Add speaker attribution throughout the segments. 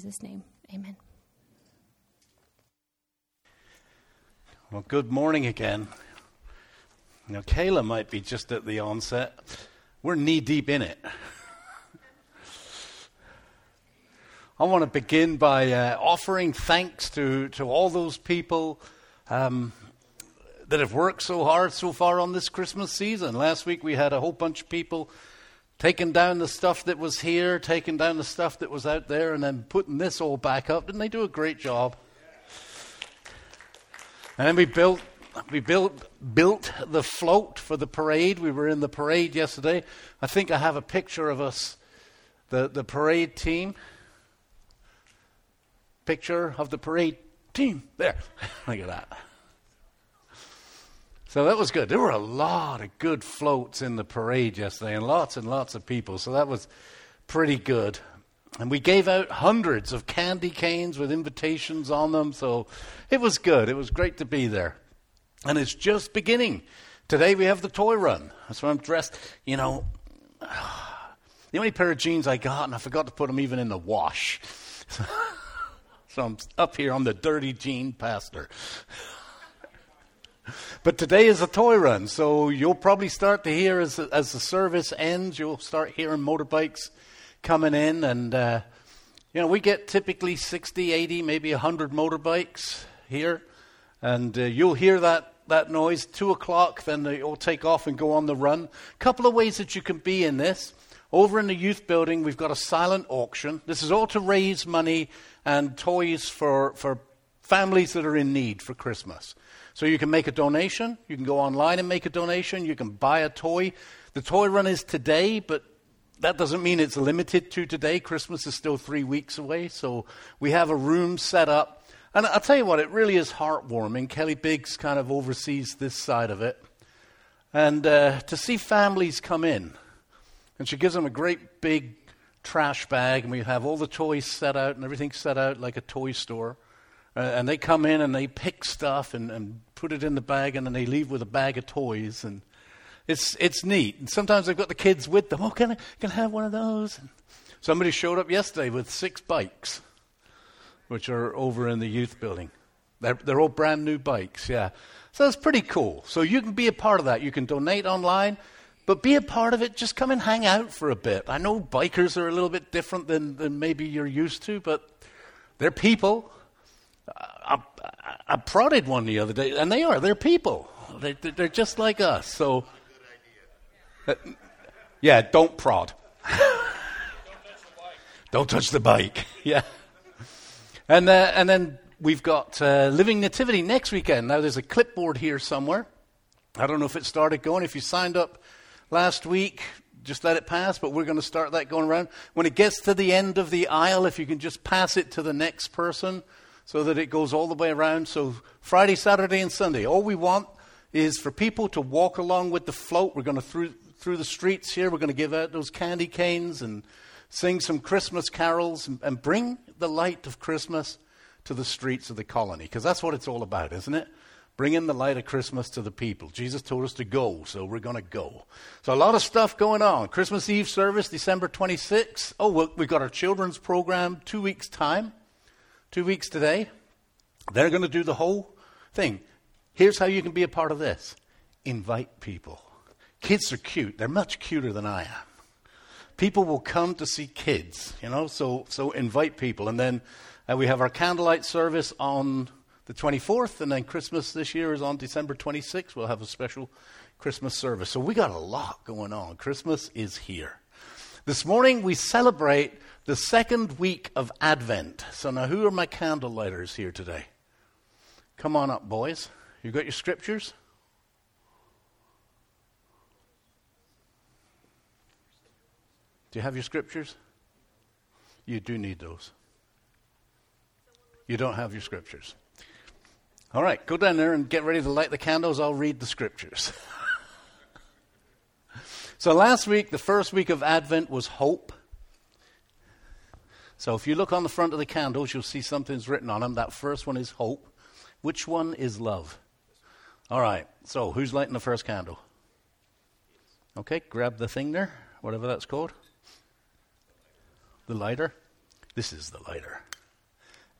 Speaker 1: Jesus' name, amen.
Speaker 2: Well, good morning again. Now, Kayla might be just at the onset. We're knee deep in it. I want to begin by uh, offering thanks to, to all those people um, that have worked so hard so far on this Christmas season. Last week we had a whole bunch of people taking down the stuff that was here, taking down the stuff that was out there, and then putting this all back up. Didn't they do a great job? And then we built we built built the float for the parade. We were in the parade yesterday. I think I have a picture of us, the, the parade team picture of the parade team. There. Look at that. So that was good. There were a lot of good floats in the parade yesterday and lots and lots of people. So that was pretty good. And we gave out hundreds of candy canes with invitations on them. So it was good. It was great to be there. And it's just beginning. Today we have the toy run. That's why I'm dressed. You know, the only pair of jeans I got, and I forgot to put them even in the wash. So I'm up here, I'm the dirty jean pastor. but today is a toy run, so you'll probably start to hear as, as the service ends, you'll start hearing motorbikes coming in. And, uh, you know, we get typically 60, 80, maybe 100 motorbikes here. And uh, you'll hear that, that noise. Two o'clock, then they all take off and go on the run. A couple of ways that you can be in this. Over in the youth building, we've got a silent auction. This is all to raise money and toys for, for families that are in need for Christmas. So you can make a donation. You can go online and make a donation. You can buy a toy. The toy run is today, but that doesn't mean it's limited to today. Christmas is still three weeks away. So we have a room set up. And I'll tell you what, it really is heartwarming. Kelly Biggs kind of oversees this side of it. And uh, to see families come in, and she gives them a great big trash bag, and we have all the toys set out and everything set out like a toy store. Uh, and they come in and they pick stuff and, and put it in the bag, and then they leave with a bag of toys. And it's, it's neat. And sometimes they've got the kids with them. Oh, can I, can I have one of those? And somebody showed up yesterday with six bikes, which are over in the youth building. They're, they're all brand new bikes, yeah. So it's pretty cool. So you can be a part of that. You can donate online. But be a part of it. Just come and hang out for a bit. I know bikers are a little bit different than, than maybe you're used to, but they're people. I, I, prodded one the other day, and they are. They're people. They, they're just like us. So, uh, yeah, don't prod. don't touch the bike. yeah. And, uh, and then we've got uh, Living Nativity next weekend. Now, there's a clipboard here somewhere. I don't know if it started going. If you signed up last week. Just let it pass, but we're going to start that going around. When it gets to the end of the aisle, if you can just pass it to the next person so that it goes all the way around. So, Friday, Saturday, and Sunday. All we want is for people to walk along with the float. We're going to through through the streets here. We're going to give out those candy canes and sing some Christmas carols and, and bring the light of Christmas to the streets of the colony because that's what it's all about, isn't it? bringing the light of Christmas to the people. Jesus told us to go, so we're going to go. So a lot of stuff going on. Christmas Eve service, December 26th. Oh, we've got our children's program two weeks' time, two weeks today. They're going to do the whole thing. Here's how you can be a part of this invite people. Kids are cute, they're much cuter than I am. People will come to see kids, you know, so, so invite people. And then uh, we have our candlelight service on the 24th, and then Christmas this year is on December 26th. We'll have a special Christmas service. So we got a lot going on. Christmas is here. This morning we celebrate the second week of Advent. So now, who are my candle lighters here today? Come on up, boys. You got your scriptures? Do you have your scriptures? You do need those. You don't have your scriptures. All right, go down there and get ready to light the candles. I'll read the scriptures. so, last week, the first week of Advent was hope. So, if you look on the front of the candles, you'll see something's written on them. That first one is hope. Which one is love? All right, so who's lighting the first candle? Okay, grab the thing there, whatever that's called. The lighter. This is the lighter.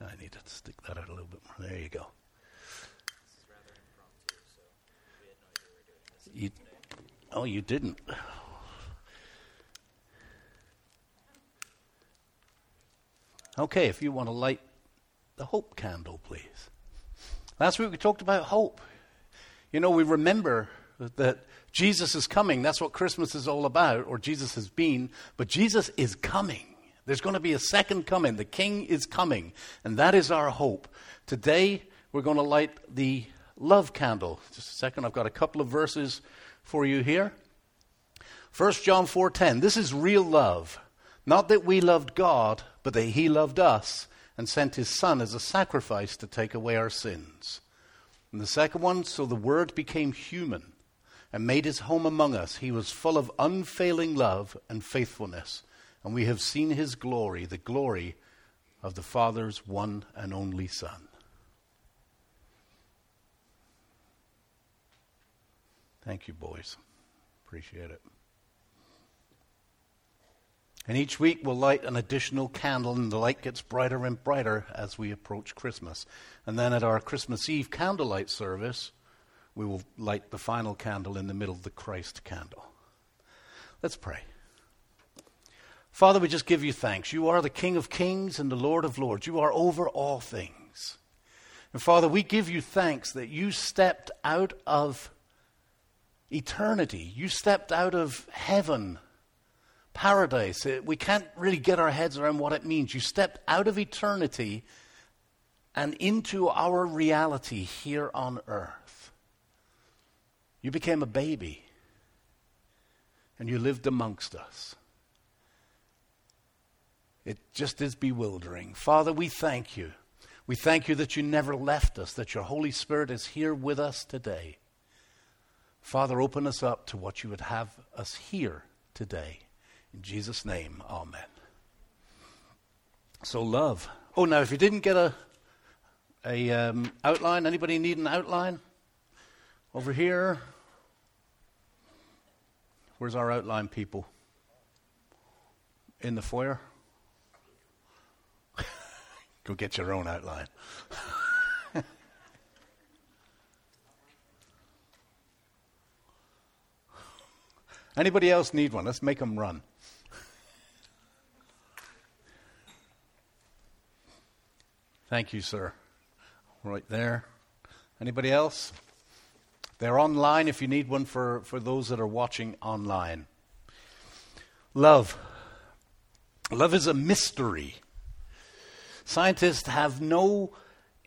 Speaker 2: I need to stick that out a little bit more. There you go. You, oh, you didn't. Okay, if you want to light the hope candle, please. Last week we talked about hope. You know, we remember that Jesus is coming. That's what Christmas is all about, or Jesus has been. But Jesus is coming. There's going to be a second coming. The King is coming. And that is our hope. Today, we're going to light the love candle. Just a second. I've got a couple of verses for you here. 1 John 4:10. This is real love. Not that we loved God, but that he loved us and sent his son as a sacrifice to take away our sins. And the second one, so the word became human and made his home among us. He was full of unfailing love and faithfulness, and we have seen his glory, the glory of the Father's one and only Son. Thank you, boys. Appreciate it. And each week we'll light an additional candle, and the light gets brighter and brighter as we approach Christmas. And then at our Christmas Eve candlelight service, we will light the final candle in the middle, of the Christ candle. Let's pray. Father, we just give you thanks. You are the King of kings and the Lord of lords. You are over all things. And Father, we give you thanks that you stepped out of eternity, you stepped out of heaven paradise. Uh, we can't really get our heads around what it means. You stepped out of eternity and into our reality here on earth. You became a baby and you lived amongst us. It just is bewildering. Father, we thank you. We thank you that you never left us, that your Holy Spirit is here with us today. Father, open us up to what you would have us hear today. In Jesus' name, amen. So, love. Oh, now, if you didn't get a, a um, outline, anybody need an outline? Over here. Where's our outline people? In the foyer? Go get your own outline. Anybody else need one? Let's make them run. Thank you, sir. Right there. Anybody else? They're online if you need one for, for those that are watching online. Love. Love is a mystery. Scientists have no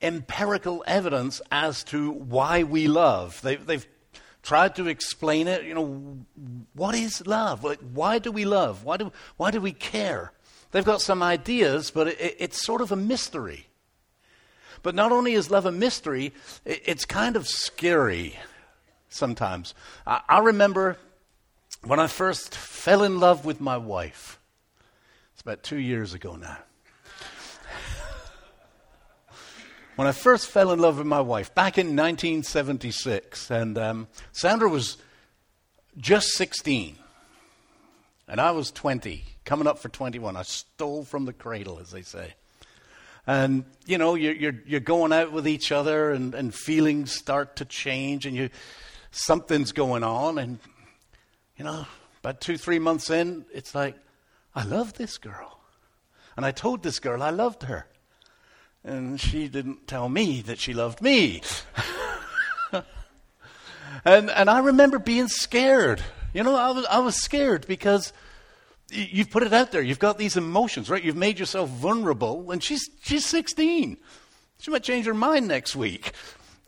Speaker 2: empirical evidence as to why we love. They, they've tried to explain it. You know, what is love? Like, why do we love? Why do, why do we care? They've got some ideas, but it, it's sort of a mystery. But not only is love a mystery, it's kind of scary sometimes. I remember when I first fell in love with my wife. It's about two years ago now. when I first fell in love with my wife back in 1976, and um, Sandra was just 16, and I was 20, coming up for 21. I stole from the cradle, as they say. And, you know, you're, you're, you're going out with each other and, and feelings start to change and you, something's going on. And, you know, about two, three months in, it's like, I love this girl. And I told this girl I loved her. And she didn't tell me that she loved me. and, and I remember being scared. You know, I was, I was scared because you've put it out there. You've got these emotions, right? You've made yourself vulnerable, and she's, she's 16. She might change her mind next week.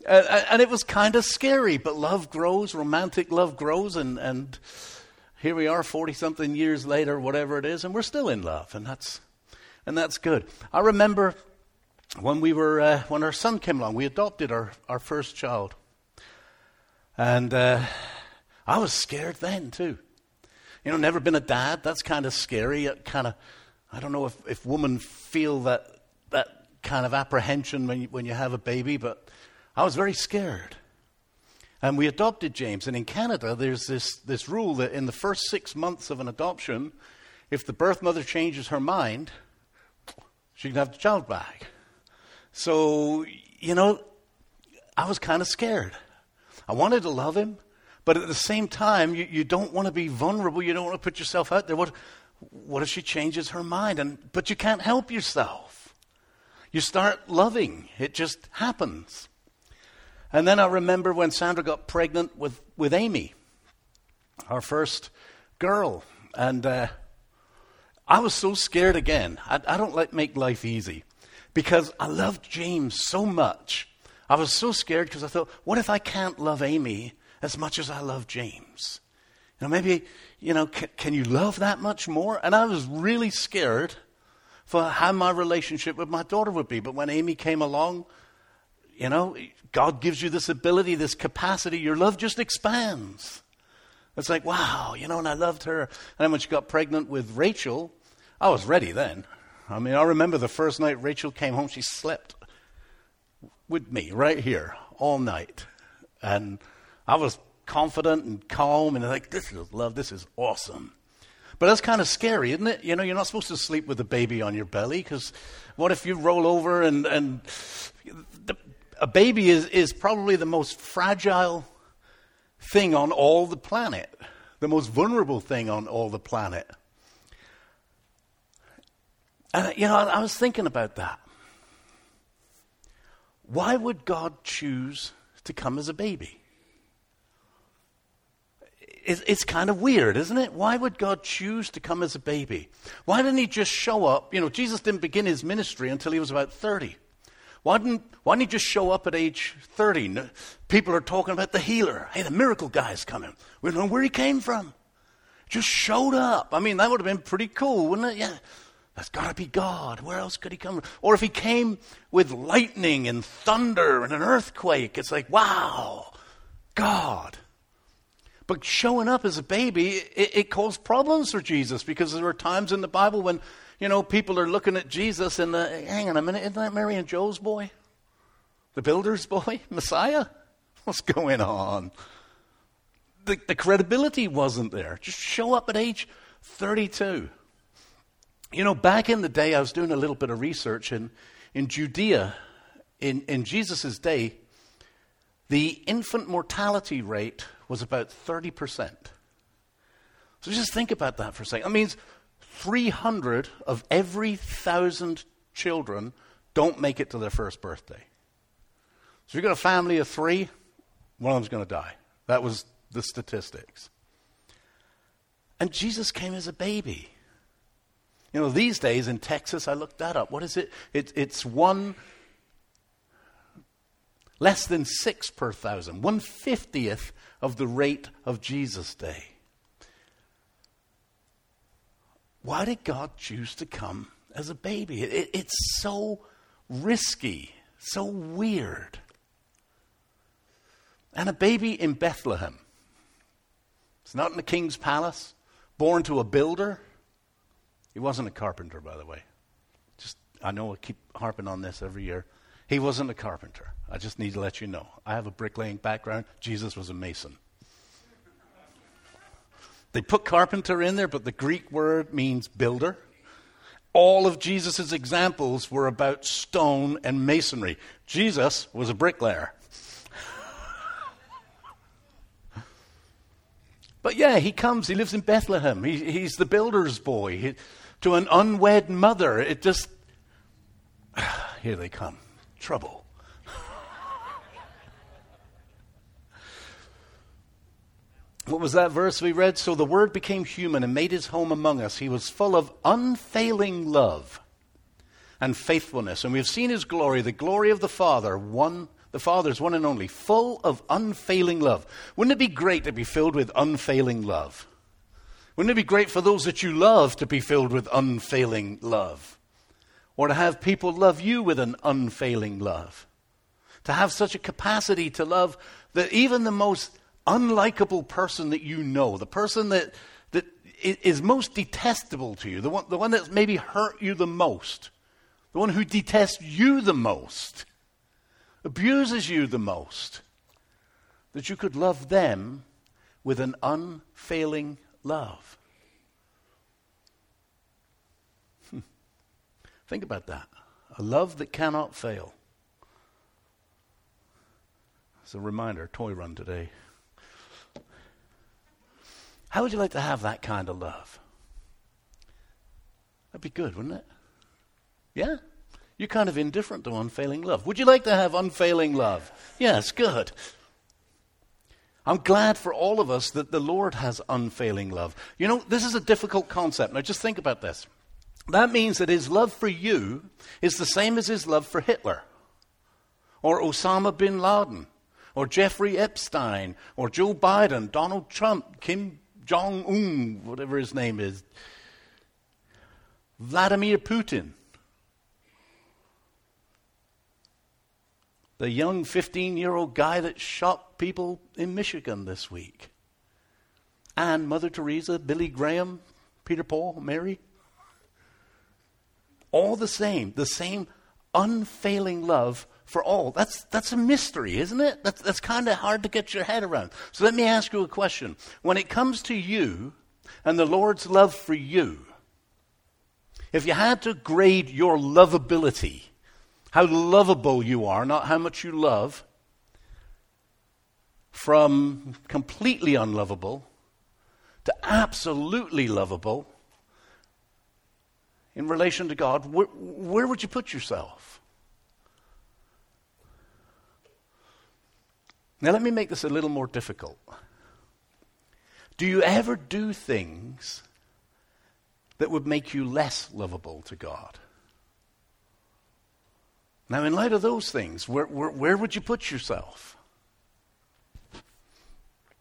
Speaker 2: Uh, and it was kind of scary, but love grows, romantic love grows, and, and here we are 40 something years later, whatever it is, and we're still in love, and that's, and that's good. I remember when we were, uh, when our son came along, we adopted our, our first child. And uh, I was scared then, too. You know, never been a dad. That's kind of scary. Kind of, I don't know if, if women feel that, that kind of apprehension when you, when you have a baby, but I was very scared. And we adopted James. And in Canada, there's this, this rule that in the first six months of an adoption, if the birth mother changes her mind, she can have the child back. So, you know, I was kind of scared. I wanted to love him, but at the same time, you, you don't want to be vulnerable. You don't want to put yourself out there. What, what if she changes her mind? And, but you can't help yourself. You start loving, it just happens. And then I remember when Sandra got pregnant with, with Amy, our first girl. And uh, I was so scared again. I, I don't like make life easy because I loved James so much. I was so scared because I thought, what if I can't love Amy as much as I love James? You know, maybe, you know, can, can you love that much more? And I was really scared for how my relationship with my daughter would be. But when Amy came along, you know, God gives you this ability, this capacity. Your love just expands. It's like, wow, you know, and I loved her. And then when she got pregnant with Rachel, I was ready then. I mean, I remember the first night Rachel came home, she slept with me right here all night. And I was confident and calm and like, this is love, this is awesome. But that's kind of scary, isn't it? You know, you're not supposed to sleep with a baby on your belly because what if you roll over and, and the, a baby is, is probably the most fragile thing on all the planet, the most vulnerable thing on all the planet. And, you know, I was thinking about that. Why would God choose to come as a baby? It's, kind of weird, isn't it? Why would God choose to come as a baby? Why didn't he just show up? You know, Jesus didn't begin his ministry until he was about 30. Why didn't, why didn't he just show up at age 30? People are talking about the healer. Hey, the miracle guy's coming. We don't know where he came from. Just showed up. I mean, that would have been pretty cool, wouldn't it? Yeah. That's got to be God. Where else could he come from? Or if he came with lightning and thunder and an earthquake, it's like, wow, God. But showing up as a baby, it, it caused problems for Jesus because there were times in the Bible when, you know, people are looking at Jesus and, the, hang on a minute, isn't that Mary and Joe's boy? The builder's boy? Messiah? What's going on? The, the credibility wasn't there. Just show up at age 32. You know, back in the day, I was doing a little bit of research, and in Judea, in, in Jesus' day, the infant mortality rate was about 30%. So just think about that for a second. That means 300 of every 1,000 children don't make it to their first birthday. So you've got a family of three, one of them's going to die. That was the statistics. And Jesus came as a baby. You know, these days in Texas, I looked that up. What is it? it it's one, less than six per thousand, one fiftieth of the rate of Jesus' day. Why did God choose to come as a baby? It, it's so risky, so weird. And a baby in Bethlehem. It's not in the king's palace, born to a builder. He wasn't a carpenter, by the way. Just I know I keep harping on this every year. He wasn't a carpenter. I just need to let you know. I have a bricklaying background. Jesus was a mason. They put carpenter in there, but the Greek word means builder. All of Jesus' examples were about stone and masonry. Jesus was a bricklayer. But yeah, he comes, he lives in Bethlehem. He, he's the builder's boy. He, to an unwed mother. It just, here they come. Trouble. What was that verse we read? So the Word became human and made his home among us. He was full of unfailing love and faithfulness. And we've seen his glory, the glory of the Father, one, the Father's one and only, full of unfailing love. Wouldn't it be great to be filled with unfailing love? Wouldn't it be great for those that you love to be filled with unfailing love? Or to have people love you with an unfailing love? To have such a capacity to love that even the most unlikable person that you know, the person that, that is most detestable to you, the one, the one that's maybe hurt you the most, the one who detests you the most, abuses you the most, that you could love them with an unfailing love. Think about that. A love that cannot fail. As a reminder, toy run today. How would you like to have that kind of love? That'd be good, wouldn't it? Yeah? You're kind of indifferent to unfailing love. Would you like to have unfailing love? Yes, good. I'm glad for all of us that the Lord has unfailing love. You know, this is a difficult concept. Now, just think about this. That means that his love for you is the same as his love for Hitler, or Osama bin Laden, or Jeffrey Epstein, or Joe Biden, Donald Trump, Kim Jong un, whatever his name is, Vladimir Putin. the young 15 year old guy that shot people in Michigan this week. And Mother Teresa, Billy Graham, Peter Paul, Mary. All the same, the same unfailing love for all. That's, that's a mystery, isn't it? That's, that's kind of hard to get your head around. So let me ask you a question. When it comes to you and the Lord's love for you, if you had to grade your lovability, how lovable you are, not how much you love, from completely unlovable to absolutely lovable in relation to God, where, where would you put yourself? Now, let me make this a little more difficult. Do you ever do things that would make you less lovable to God? Now, in light of those things, where, where, where, would you put yourself?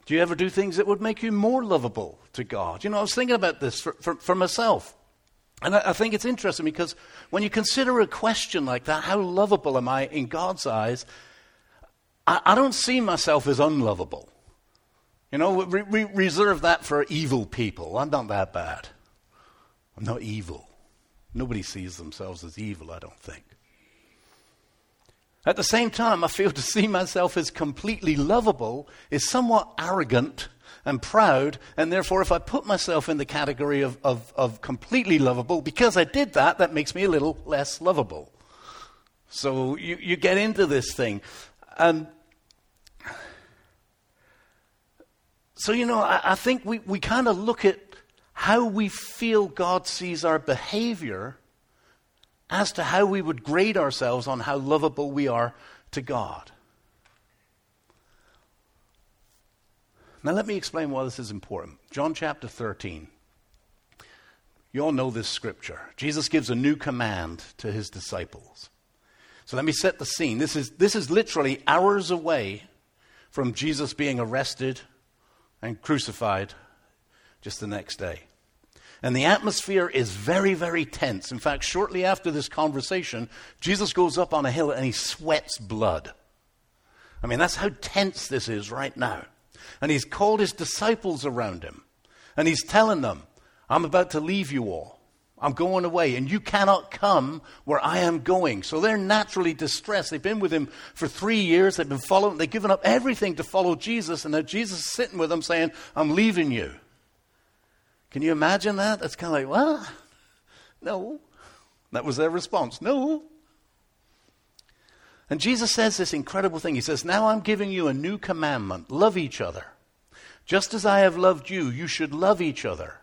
Speaker 2: Do you ever do things that would make you more lovable to God? You know, I was thinking about this for, for, for myself. And I, I, think it's interesting because when you consider a question like that, how lovable am I in God's eyes? I, I don't see myself as unlovable. You know, we, we reserve that for evil people. I'm not that bad. I'm not evil. Nobody sees themselves as evil, I don't think. At the same time, I feel to see myself as completely lovable is somewhat arrogant and proud, and therefore, if I put myself in the category of, of, of completely lovable, because I did that, that makes me a little less lovable. So you, you get into this thing. And so, you know, I, I think we, we kind of look at how we feel God sees our behavior as to how we would grade ourselves on how lovable we are to God. Now, let me explain why this is important. John chapter 13. You all know this scripture. Jesus gives a new command to his disciples. So let me set the scene. This is, this is literally hours away from Jesus being arrested and crucified just the next day. And the atmosphere is very, very tense. In fact, shortly after this conversation, Jesus goes up on a hill and he sweats blood. I mean, that's how tense this is right now. And he's called his disciples around him. And he's telling them, I'm about to leave you all. I'm going away, and you cannot come where I am going. So they're naturally distressed. They've been with him for three years. They've been following, they've given up everything to follow Jesus, and now Jesus is sitting with them saying, I'm leaving you. Can you imagine that? That's kind of like, well, no. That was their response. No. And Jesus says this incredible thing. He says, Now I'm giving you a new commandment love each other. Just as I have loved you, you should love each other.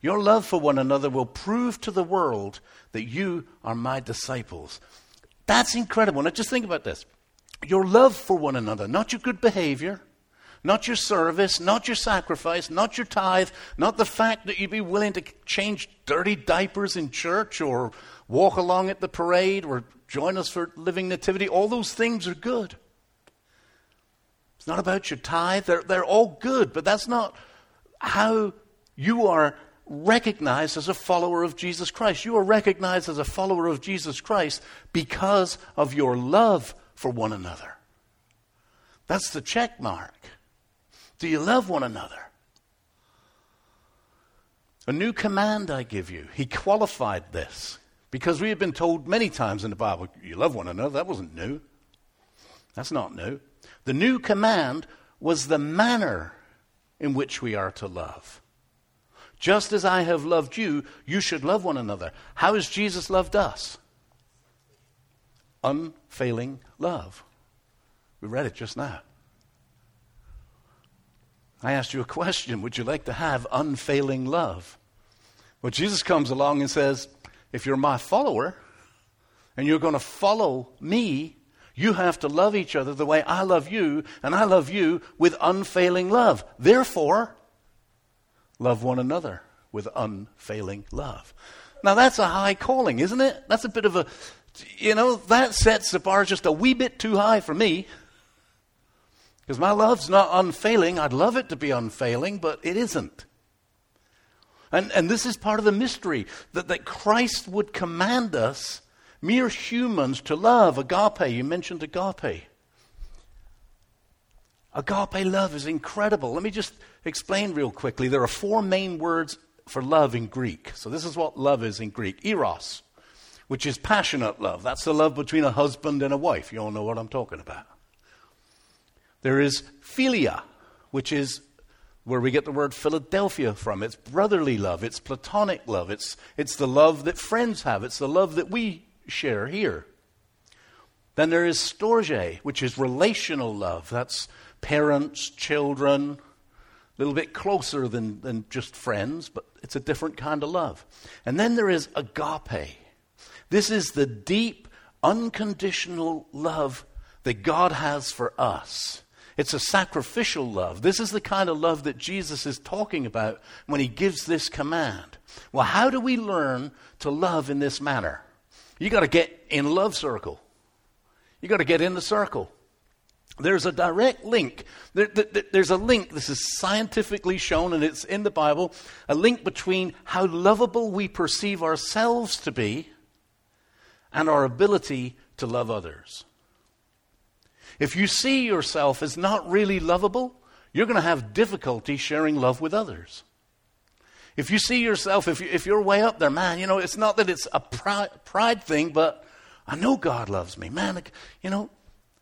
Speaker 2: Your love for one another will prove to the world that you are my disciples. That's incredible. Now, just think about this your love for one another, not your good behavior, not your service, not your sacrifice, not your tithe, not the fact that you'd be willing to change dirty diapers in church or walk along at the parade or join us for Living Nativity. All those things are good. It's not about your tithe. They're, they're all good, but that's not how you are recognized as a follower of Jesus Christ. You are recognized as a follower of Jesus Christ because of your love for one another. That's the check mark. Do you love one another? A new command I give you. He qualified this because we have been told many times in the Bible, you love one another. That wasn't new. That's not new. The new command was the manner in which we are to love. Just as I have loved you, you should love one another. How has Jesus loved us? unfailing love. We read it just now. I asked you a question Would you like to have unfailing love? Well, Jesus comes along and says, If you're my follower and you're going to follow me, you have to love each other the way I love you, and I love you with unfailing love. Therefore, love one another with unfailing love. Now, that's a high calling, isn't it? That's a bit of a, you know, that sets the bar just a wee bit too high for me. Because my love's not unfailing. I'd love it to be unfailing, but it isn't. And, and this is part of the mystery that, that Christ would command us, mere humans, to love. Agape, you mentioned agape. Agape love is incredible. Let me just explain real quickly. There are four main words for love in Greek. So, this is what love is in Greek eros, which is passionate love. That's the love between a husband and a wife. You all know what I'm talking about. There is philia, which is where we get the word Philadelphia from. It's brotherly love, it's platonic love, it's, it's the love that friends have, it's the love that we share here. Then there is storge, which is relational love. That's parents, children, a little bit closer than, than just friends, but it's a different kind of love. And then there is agape. This is the deep, unconditional love that God has for us. It's a sacrificial love. This is the kind of love that Jesus is talking about when he gives this command. Well, how do we learn to love in this manner? You got to get in love circle. You got to get in the circle. There's a direct link. There, there, there's a link, this is scientifically shown and it's in the Bible, a link between how lovable we perceive ourselves to be and our ability to love others. If you see yourself as not really lovable, you're going to have difficulty sharing love with others. If you see yourself, if, you, if you're way up there, man, you know, it's not that it's a pride, pride thing, but I know God loves me. Man, you know,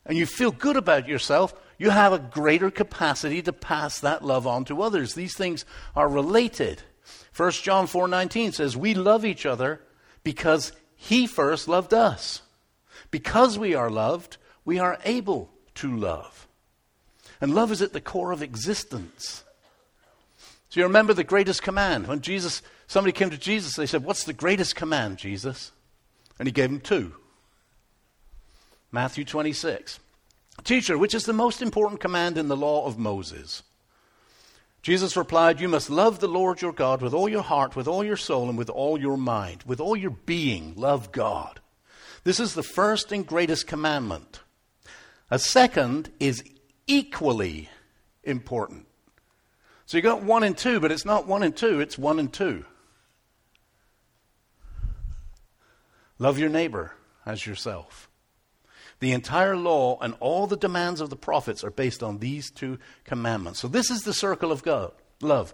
Speaker 2: and you feel good about yourself, you have a greater capacity to pass that love on to others. These things are related. 1 John 4:19 says, "We love each other because he first loved us." Because we are loved, we are able to love. And love is at the core of existence. So you remember the greatest command. When Jesus, somebody came to Jesus, they said, What's the greatest command, Jesus? And he gave them two. Matthew 26. Teacher, which is the most important command in the law of Moses? Jesus replied, You must love the Lord your God with all your heart, with all your soul, and with all your mind. With all your being, love God. This is the first and greatest commandment. A second is equally important. So you got one and two, but it's not one and two, it's one and two. Love your neighbor as yourself. The entire law and all the demands of the prophets are based on these two commandments. So this is the circle of God, love.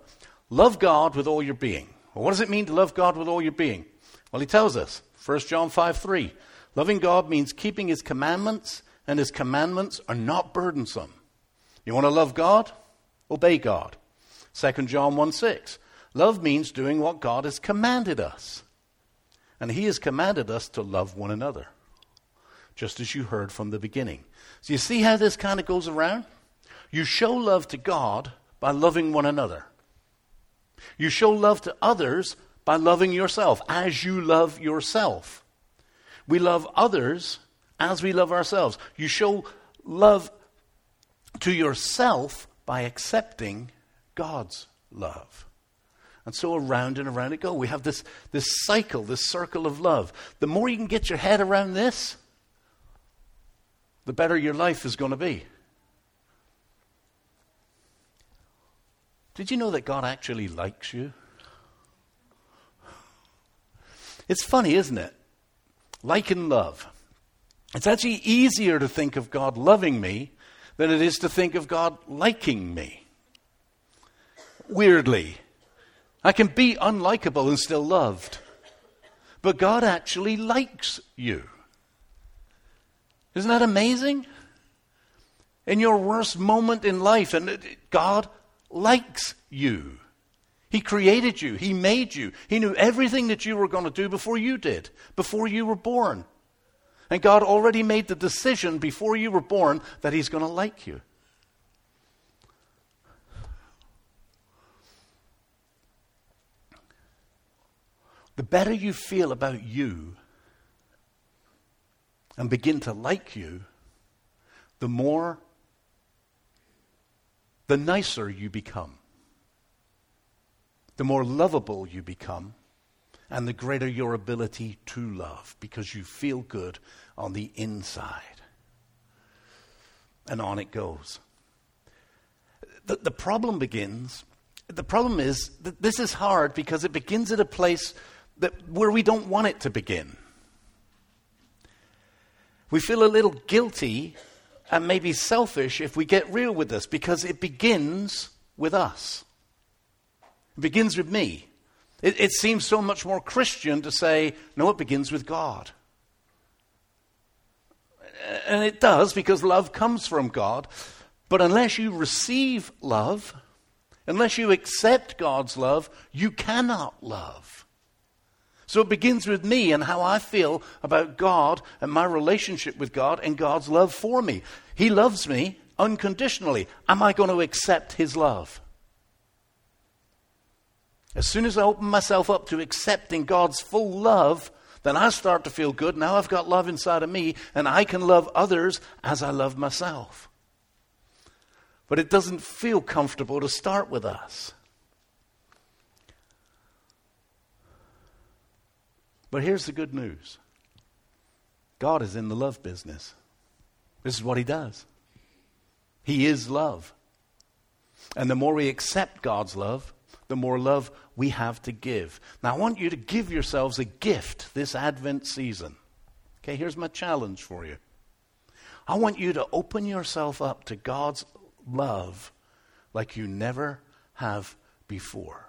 Speaker 2: Love God with all your being. Well, what does it mean to love God with all your being? Well, he tells us, 1 John 5 3. Loving God means keeping his commandments and his commandments are not burdensome. You want to love God? Obey God. 2 John 1 6. Love means doing what God has commanded us. And he has commanded us to love one another, just as you heard from the beginning. So you see how this kind of goes around? You show love to God by loving one another. You show love to others by loving yourself, as you love yourself. We love others as we love ourselves. You show love to yourself by accepting God's love. And so around and around it go. We have this, this cycle, this circle of love. The more you can get your head around this, the better your life is going to be. Did you know that God actually likes you? It's funny, isn't it? Like and love. It's actually easier to think of God loving me than it is to think of God liking me. Weirdly, I can be unlikable and still loved. But God actually likes you. Isn't that amazing? In your worst moment in life, and God likes you. He created you. He made you. He knew everything that you were going to do before you did, before you were born. And God already made the decision before you were born that He's going to like you. The better you feel about you and begin to like you, the more, the nicer you become. The more lovable you become, and the greater your ability to love because you feel good on the inside. And on it goes. The, the problem begins, the problem is that this is hard because it begins at a place that, where we don't want it to begin. We feel a little guilty and maybe selfish if we get real with this because it begins with us. It begins with me. It, it, seems so much more Christian to say, no, it begins with God. And it does because love comes from God. But unless you receive love, unless you accept God's love, you cannot love. So it begins with me and how I feel about God and my relationship with God and God's love for me. He loves me unconditionally. Am I going to accept His love? As soon as I open myself up to accepting God's full love, then I start to feel good. Now I've got love inside of me, and I can love others as I love myself. But it doesn't feel comfortable to start with us. But here's the good news God is in the love business. This is what He does. He is love. And the more we accept God's love, the more love we have to give. Now, I want you to give yourselves a gift this Advent season. Okay, here's my challenge for you. I want you to open yourself up to God's love like you never have before.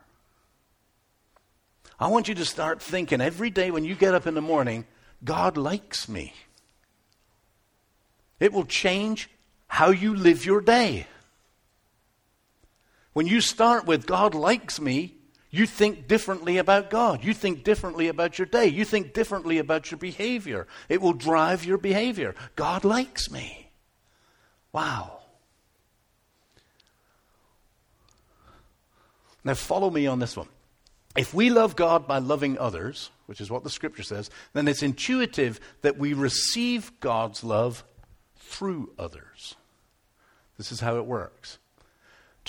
Speaker 2: I want you to start thinking every day when you get up in the morning, God likes me. It will change how you live your day. When you start with God likes me, you think differently about God. You think differently about your day. You think differently about your behavior. It will drive your behavior. God likes me. Wow. Now, follow me on this one. If we love God by loving others, which is what the scripture says, then it's intuitive that we receive God's love through others. This is how it works.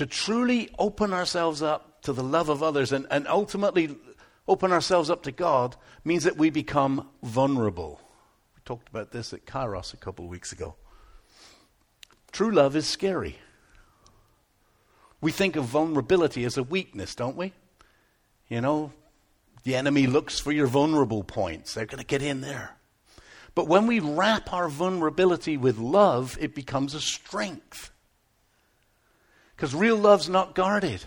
Speaker 2: To truly open ourselves up to the love of others and, and ultimately open ourselves up to God means that we become vulnerable. We talked about this at Kairos a couple of weeks ago. True love is scary. We think of vulnerability as a weakness, don't we? You know, the enemy looks for your vulnerable points. They're going to get in there. But when we wrap our vulnerability with love, it becomes a strength. Because real love's not guarded.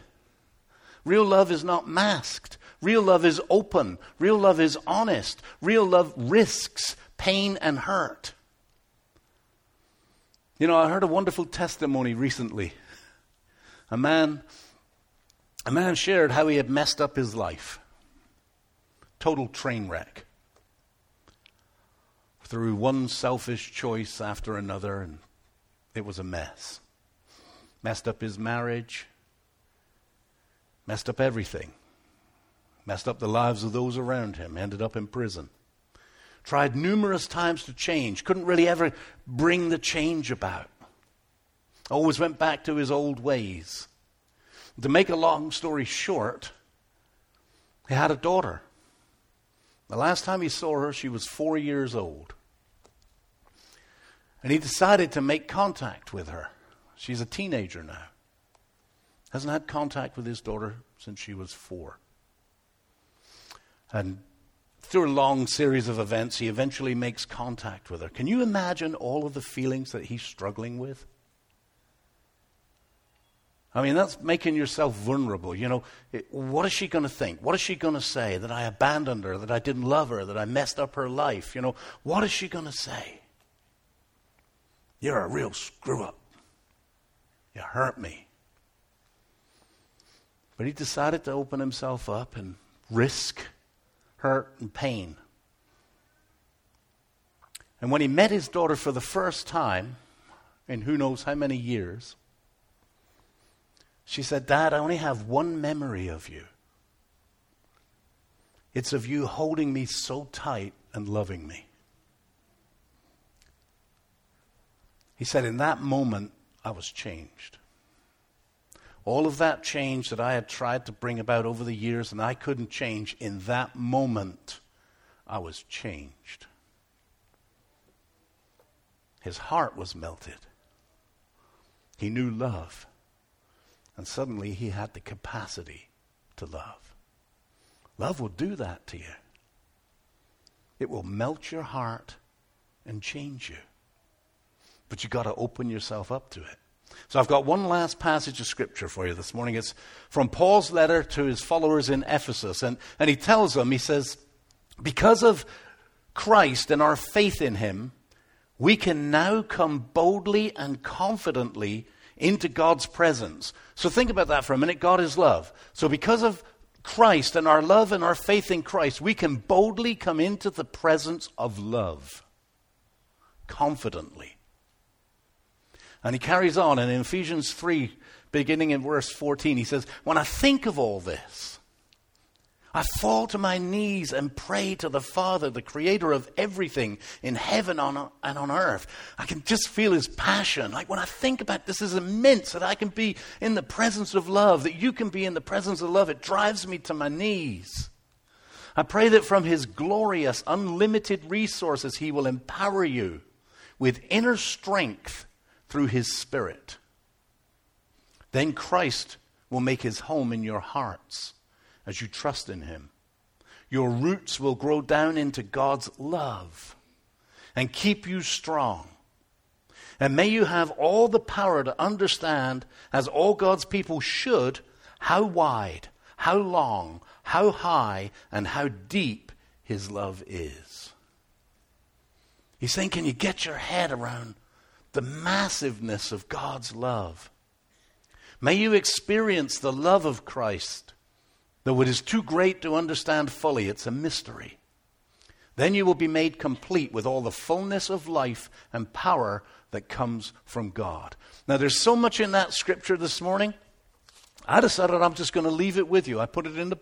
Speaker 2: Real love is not masked. Real love is open. Real love is honest. Real love risks pain and hurt. You know, I heard a wonderful testimony recently. A man a man shared how he had messed up his life. Total train wreck. Through one selfish choice after another, and it was a mess. Messed up his marriage, messed up everything, messed up the lives of those around him, ended up in prison. Tried numerous times to change, couldn't really ever bring the change about. Always went back to his old ways. To make a long story short, he had a daughter. The last time he saw her, she was four years old. And he decided to make contact with her. She's a teenager now. Hasn't had contact with his daughter since she was four. And through a long series of events, he eventually makes contact with her. Can you imagine all of the feelings that he's struggling with? I mean, that's making yourself vulnerable. You know, it, what is she going to think? What is she going to say? That I abandoned her, that I didn't love her, that I messed up her life? You know, what is she going to say? You're a real screw up. You hurt me. But he decided to open himself up and risk hurt and pain. And when he met his daughter for the first time, in who knows how many years, she said, Dad, I only have one memory of you. It's of you holding me so tight and loving me. He said, In that moment, I was changed. All of that change that I had tried to bring about over the years and I couldn't change, in that moment, I was changed. His heart was melted. He knew love. And suddenly he had the capacity to love. Love will do that to you. It will melt your heart and change you. But you've got to open yourself up to it. So I've got one last passage of scripture for you this morning. It's from Paul's letter to his followers in Ephesus. And, and he tells them, he says, because of Christ and our faith in him, we can now come boldly and confidently into God's presence. So think about that for a minute. God is love. So because of Christ and our love and our faith in Christ, we can boldly come into the presence of love confidently. And he carries on, and in Ephesians 3, beginning in verse 14, he says, When I think of all this, I fall to my knees and pray to the Father, the creator of everything in heaven and on earth. I can just feel his passion. Like when I think about this is immense that I can be in the presence of love, that you can be in the presence of love. It drives me to my knees. I pray that from his glorious, unlimited resources, he will empower you with inner strength through his Spirit. Then Christ will make his home in your hearts as you trust in him. Your roots will grow down into God's love and keep you strong. And may you have all the power to understand, as all God's people should, how wide, how long, how high, and how deep his love is. He's saying, Can you get your head around the massiveness of God's love. May you experience the love of Christ, though it is too great to understand fully, it's a mystery. Then you will be made complete with all the fullness of life and power that comes from God. Now, there's so much in that scripture this morning. I decided I'm just going to leave it with you. I put it in, the,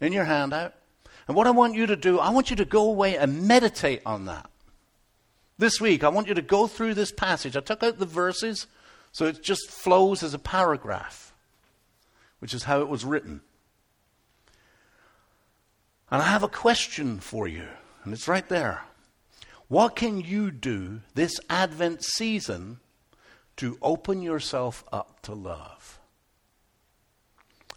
Speaker 2: in your handout. And what I want you to do, I want you to go away and meditate on that. This week, I want you to go through this passage. I took out the verses so it just flows as a paragraph, which is how it was written. And I have a question for you, and it's right there. What can you do this Advent season to open yourself up to love?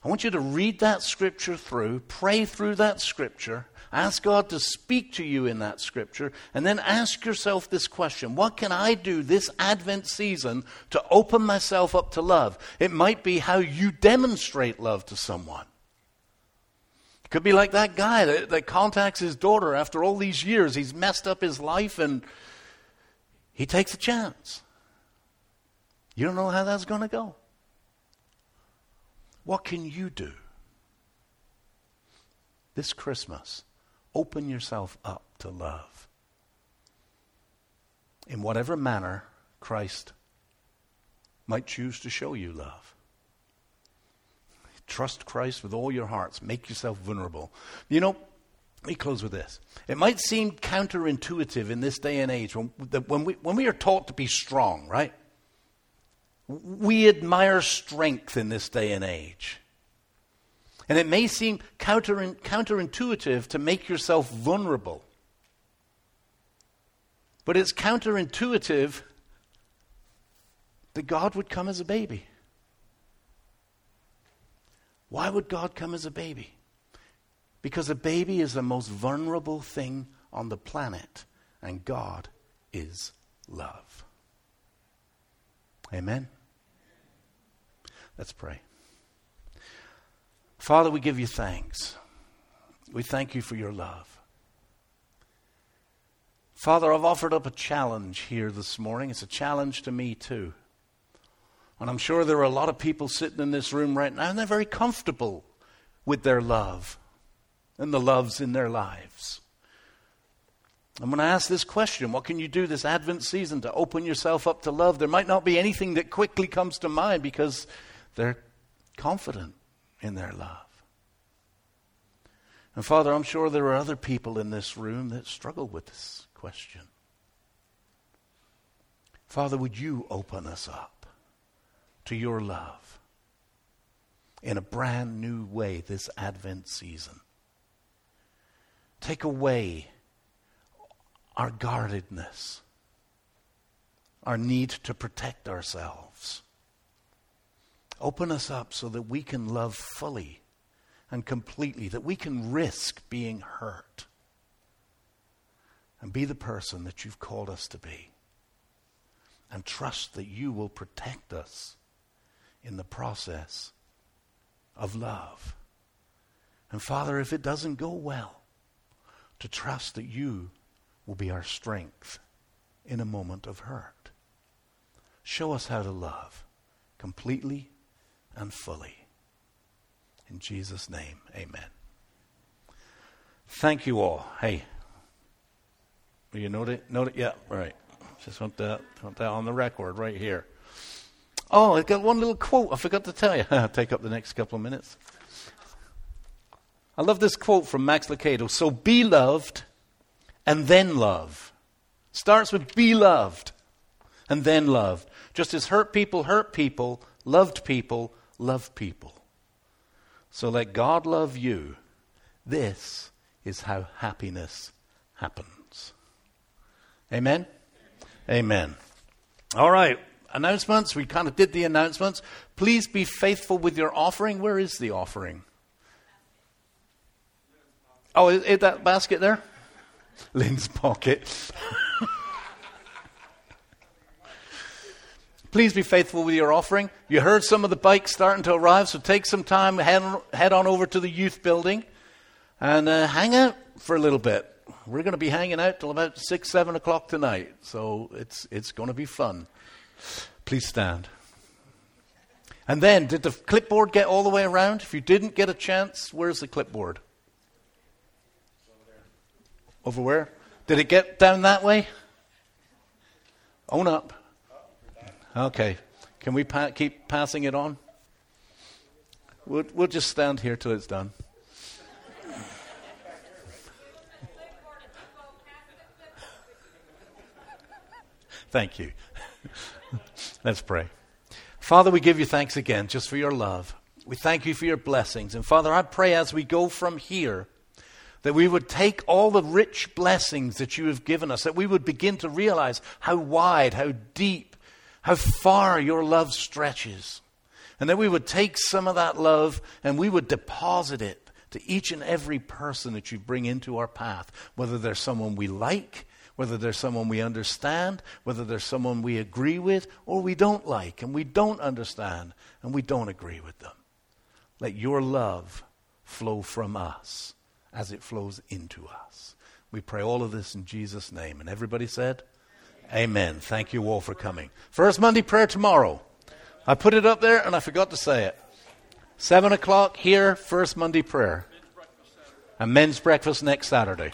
Speaker 2: I want you to read that scripture through, pray through that scripture, Ask God to speak to you in that scripture, and then ask yourself this question What can I do this Advent season to open myself up to love? It might be how you demonstrate love to someone. It could be like that guy that, that contacts his daughter after all these years. He's messed up his life and he takes a chance. You don't know how that's going to go. What can you do this Christmas Open yourself up to love. In whatever manner Christ might choose to show you love. Trust Christ with all your hearts. Make yourself vulnerable. You know, let me close with this. It might seem counterintuitive in this day and age when, when, we, when we are taught to be strong, right? We admire strength in this day and age. And it may seem counter, counterintuitive to make yourself vulnerable. But it's counterintuitive that God would come as a baby. Why would God come as a baby? Because a baby is the most vulnerable thing on the planet, and God is love. Amen? Let's pray. Father, we give you thanks. We thank you for your love. Father, I've offered up a challenge here this morning. It's a challenge to me, too. And I'm sure there are a lot of people sitting in this room right now, and they're very comfortable with their love and the loves in their lives. I'm going to ask this question What can you do this Advent season to open yourself up to love? There might not be anything that quickly comes to mind because they're confident in their love. And Father, I'm sure there are other people in this room that struggle with this question. Father, would you open us up to your love in a brand new way this Advent season? Take away our guardedness, our need to protect ourselves. Open us up so that we can love fully and completely, that we can risk being hurt and be the person that you've called us to be. And trust that you will protect us in the process of love. And Father, if it doesn't go well, to trust that you will be our strength in a moment of hurt. Show us how to love completely and fully. In Jesus' name, amen. Thank you all. Hey, will you note it? Note it? Yeah, right. Just want that, want that on the record right here. Oh, I got one little quote I forgot to tell you. Take up the next couple of minutes. I love this quote from Max Lucado. So be loved and then love. Starts with be loved and then love. Just as hurt people hurt people, loved people love people. So let God love you. This is how happiness happens. Amen? Amen. All right. Announcements. We kind of did the announcements. Please be faithful with your offering. Where is the offering? Oh, is, is that basket there? Lynn's pocket. Please be faithful with your offering. You heard some of the bikes starting to arrive, so take some time, head, head on over to the youth building, and uh, hang out for a little bit. We're going to be hanging out till about 6, 7 o'clock tonight, so it's, it's going to be fun. Please stand. And then, did the clipboard get all the way around? If you didn't get a chance, where's the clipboard? Over where? Did it get down that way? Own up. Okay. Can we pa- keep passing it on? We'll, we'll just stand here till it's done. Thank you. Let's pray. Father, we give you thanks again just for your love. We thank you for your blessings. And Father, I pray as we go from here that we would take all the rich blessings that you have given us, that we would begin to realize how wide, how deep, how far your love stretches. And that we would take some of that love and we would deposit it to each and every person that you bring into our path, whether they're someone we like, whether there's someone we understand, whether there's someone we agree with, or we don't like and we don't understand and we don't agree with them. Let your love flow from us as it flows into us. We pray all of this in Jesus' name. And everybody said. Amen. Thank you all for coming. First Monday prayer tomorrow. I put it up there and I forgot to say it. Seven o'clock here, first Monday prayer. And men's breakfast next Saturday.